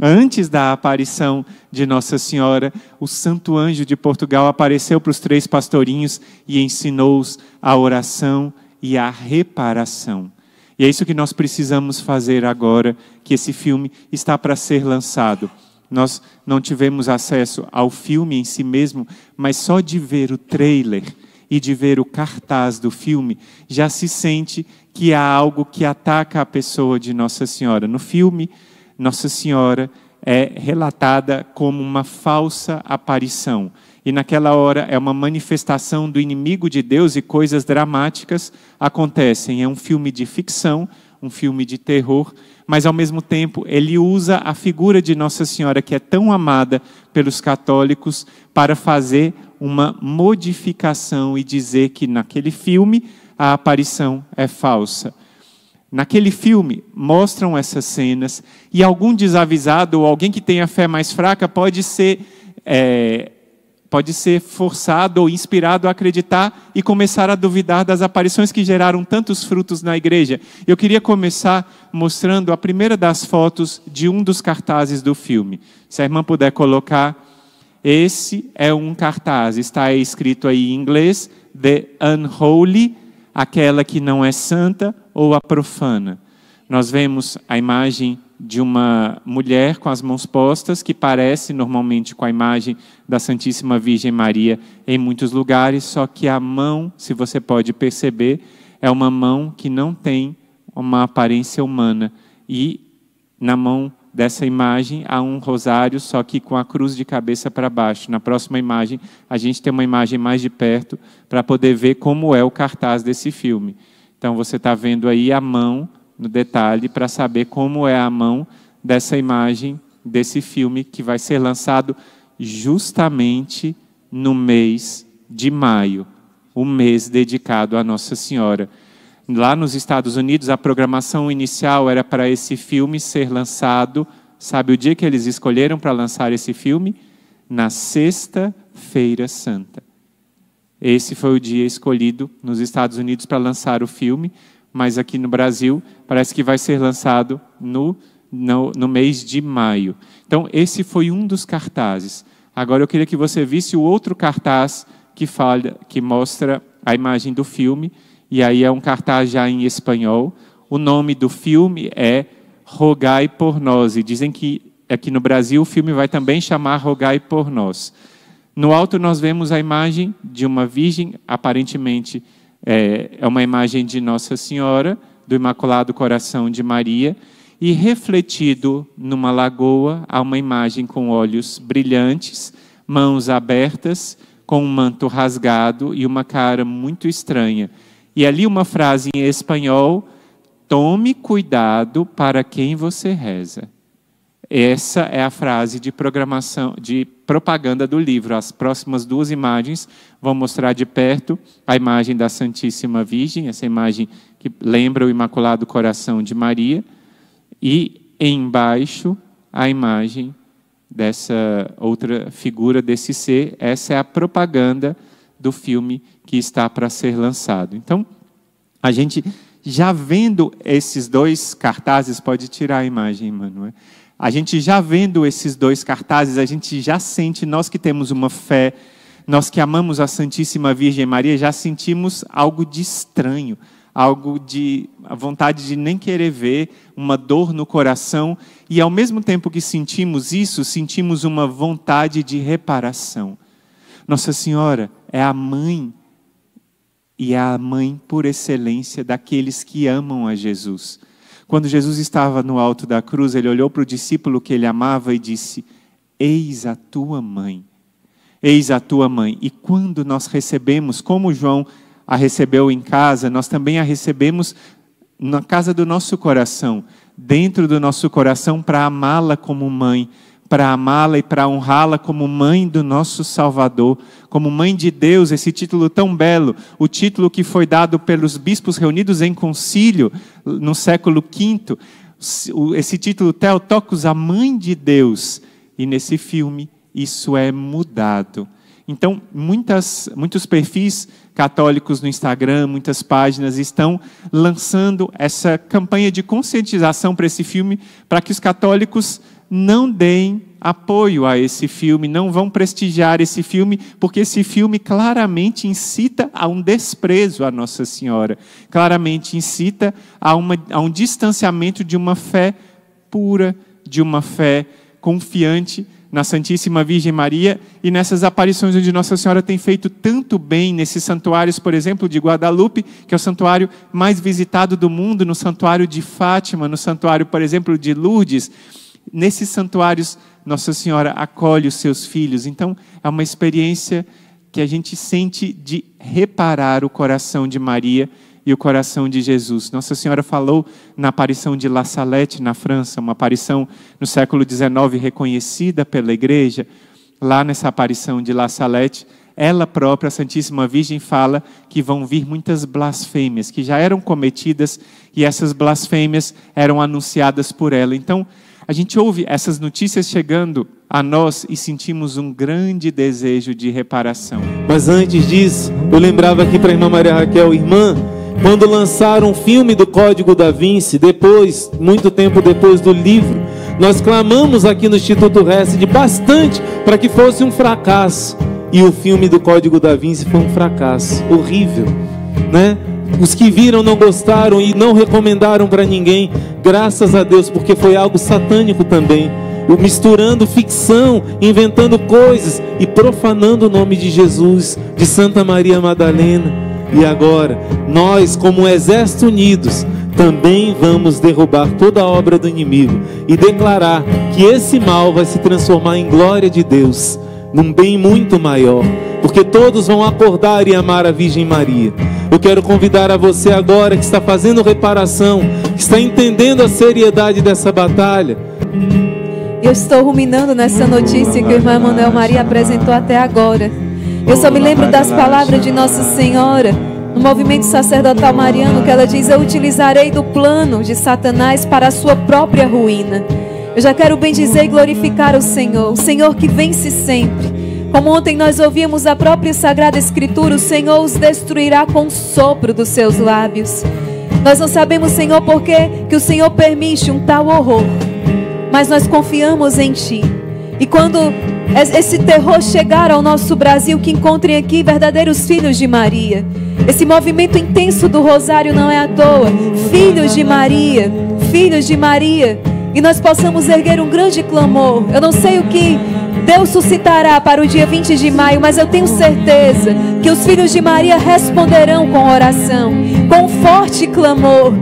Antes da aparição de Nossa Senhora, o Santo Anjo de Portugal apareceu para os três pastorinhos e ensinou-os a oração e a reparação. E é isso que nós precisamos fazer agora, que esse filme está para ser lançado. Nós não tivemos acesso ao filme em si mesmo, mas só de ver o trailer e de ver o cartaz do filme, já se sente que há algo que ataca a pessoa de Nossa Senhora. No filme, Nossa Senhora é relatada como uma falsa aparição. E naquela hora é uma manifestação do inimigo de Deus e coisas dramáticas acontecem. É um filme de ficção, um filme de terror, mas ao mesmo tempo ele usa a figura de Nossa Senhora, que é tão amada pelos católicos, para fazer uma modificação e dizer que naquele filme a aparição é falsa. Naquele filme mostram essas cenas e algum desavisado ou alguém que tem a fé mais fraca pode ser é, pode ser forçado ou inspirado a acreditar e começar a duvidar das aparições que geraram tantos frutos na igreja. Eu queria começar mostrando a primeira das fotos de um dos cartazes do filme. Se a irmã puder colocar, esse é um cartaz, está escrito aí em inglês, The Unholy, aquela que não é santa ou a profana. Nós vemos a imagem de uma mulher com as mãos postas, que parece normalmente com a imagem da Santíssima Virgem Maria em muitos lugares, só que a mão, se você pode perceber, é uma mão que não tem uma aparência humana. E na mão dessa imagem há um rosário, só que com a cruz de cabeça para baixo. Na próxima imagem, a gente tem uma imagem mais de perto para poder ver como é o cartaz desse filme. Então você está vendo aí a mão no detalhe para saber como é a mão dessa imagem desse filme que vai ser lançado justamente no mês de maio, o mês dedicado a Nossa Senhora. Lá nos Estados Unidos, a programação inicial era para esse filme ser lançado. Sabe o dia que eles escolheram para lançar esse filme? Na Sexta-feira Santa. Esse foi o dia escolhido nos Estados Unidos para lançar o filme mas aqui no Brasil parece que vai ser lançado no, no, no mês de maio. Então, esse foi um dos cartazes. Agora eu queria que você visse o outro cartaz que, fala, que mostra a imagem do filme, e aí é um cartaz já em espanhol. O nome do filme é Rogai por Nós, e dizem que aqui no Brasil o filme vai também chamar Rogai por Nós. No alto nós vemos a imagem de uma virgem, aparentemente é, é uma imagem de Nossa Senhora, do Imaculado Coração de Maria, e refletido numa lagoa há uma imagem com olhos brilhantes, mãos abertas, com um manto rasgado e uma cara muito estranha. E ali uma frase em espanhol: Tome cuidado para quem você reza. Essa é a frase de programação, de propaganda do livro. As próximas duas imagens vão mostrar de perto a imagem da Santíssima Virgem, essa imagem que lembra o Imaculado Coração de Maria, e embaixo a imagem dessa outra figura desse ser. Essa é a propaganda do filme que está para ser lançado. Então, a gente já vendo esses dois cartazes, pode tirar a imagem, Manuel. A gente já vendo esses dois cartazes, a gente já sente, nós que temos uma fé, nós que amamos a Santíssima Virgem Maria, já sentimos algo de estranho, algo de a vontade de nem querer ver, uma dor no coração, e ao mesmo tempo que sentimos isso, sentimos uma vontade de reparação. Nossa Senhora é a mãe e é a mãe por excelência daqueles que amam a Jesus. Quando Jesus estava no alto da cruz, ele olhou para o discípulo que ele amava e disse: Eis a tua mãe. Eis a tua mãe. E quando nós recebemos, como João a recebeu em casa, nós também a recebemos na casa do nosso coração, dentro do nosso coração, para amá-la como mãe para amá-la e para honrá-la como mãe do nosso Salvador, como mãe de Deus, esse título tão belo, o título que foi dado pelos bispos reunidos em concílio no século V, esse título Theotokos, a mãe de Deus. E nesse filme isso é mudado. Então, muitas, muitos perfis católicos no Instagram, muitas páginas estão lançando essa campanha de conscientização para esse filme, para que os católicos não deem apoio a esse filme, não vão prestigiar esse filme, porque esse filme claramente incita a um desprezo à Nossa Senhora, claramente incita a, uma, a um distanciamento de uma fé pura, de uma fé confiante na Santíssima Virgem Maria e nessas aparições onde Nossa Senhora tem feito tanto bem nesses santuários, por exemplo, de Guadalupe, que é o santuário mais visitado do mundo, no santuário de Fátima, no santuário, por exemplo, de Lourdes. Nesses santuários, Nossa Senhora acolhe os seus filhos. Então, é uma experiência que a gente sente de reparar o coração de Maria e o coração de Jesus. Nossa Senhora falou na aparição de La Salette, na França, uma aparição no século XIX reconhecida pela igreja. Lá nessa aparição de La Salette, ela própria, a Santíssima Virgem, fala que vão vir muitas blasfêmias, que já eram cometidas e essas blasfêmias eram anunciadas por ela. Então, a gente ouve essas notícias chegando a nós e sentimos um grande desejo de reparação. Mas antes disso, eu lembrava aqui para a irmã Maria Raquel, irmã, quando lançaram o filme do Código da Vinci, depois, muito tempo depois do livro, nós clamamos aqui no Instituto de bastante para que fosse um fracasso. E o filme do Código da Vinci foi um fracasso horrível, né? Os que viram não gostaram e não recomendaram para ninguém, graças a Deus, porque foi algo satânico também. Misturando ficção, inventando coisas e profanando o nome de Jesus, de Santa Maria Madalena. E agora, nós, como um exército unidos, também vamos derrubar toda a obra do inimigo e declarar que esse mal vai se transformar em glória de Deus, num bem muito maior, porque todos vão acordar e amar a Virgem Maria. Eu quero convidar a você agora que está fazendo reparação, que está entendendo a seriedade dessa batalha. Eu estou ruminando nessa notícia que o irmão Manuel Maria apresentou até agora. Eu só me lembro das palavras de Nossa Senhora no movimento sacerdotal mariano que ela diz: Eu utilizarei do plano de Satanás para a sua própria ruína. Eu já quero bem dizer e glorificar o Senhor, o Senhor que vence sempre. Como ontem nós ouvimos a própria Sagrada Escritura, o Senhor os destruirá com o sopro dos seus lábios. Nós não sabemos, Senhor, por que, que o Senhor permite um tal horror, mas nós confiamos em Ti. E quando esse terror chegar ao nosso Brasil, que encontrem aqui verdadeiros filhos de Maria. Esse movimento intenso do Rosário não é à toa. Filhos de Maria, filhos de Maria. E nós possamos erguer um grande clamor. Eu não sei o que Deus suscitará para o dia 20 de maio, mas eu tenho certeza que os filhos de Maria responderão com oração, com forte clamor.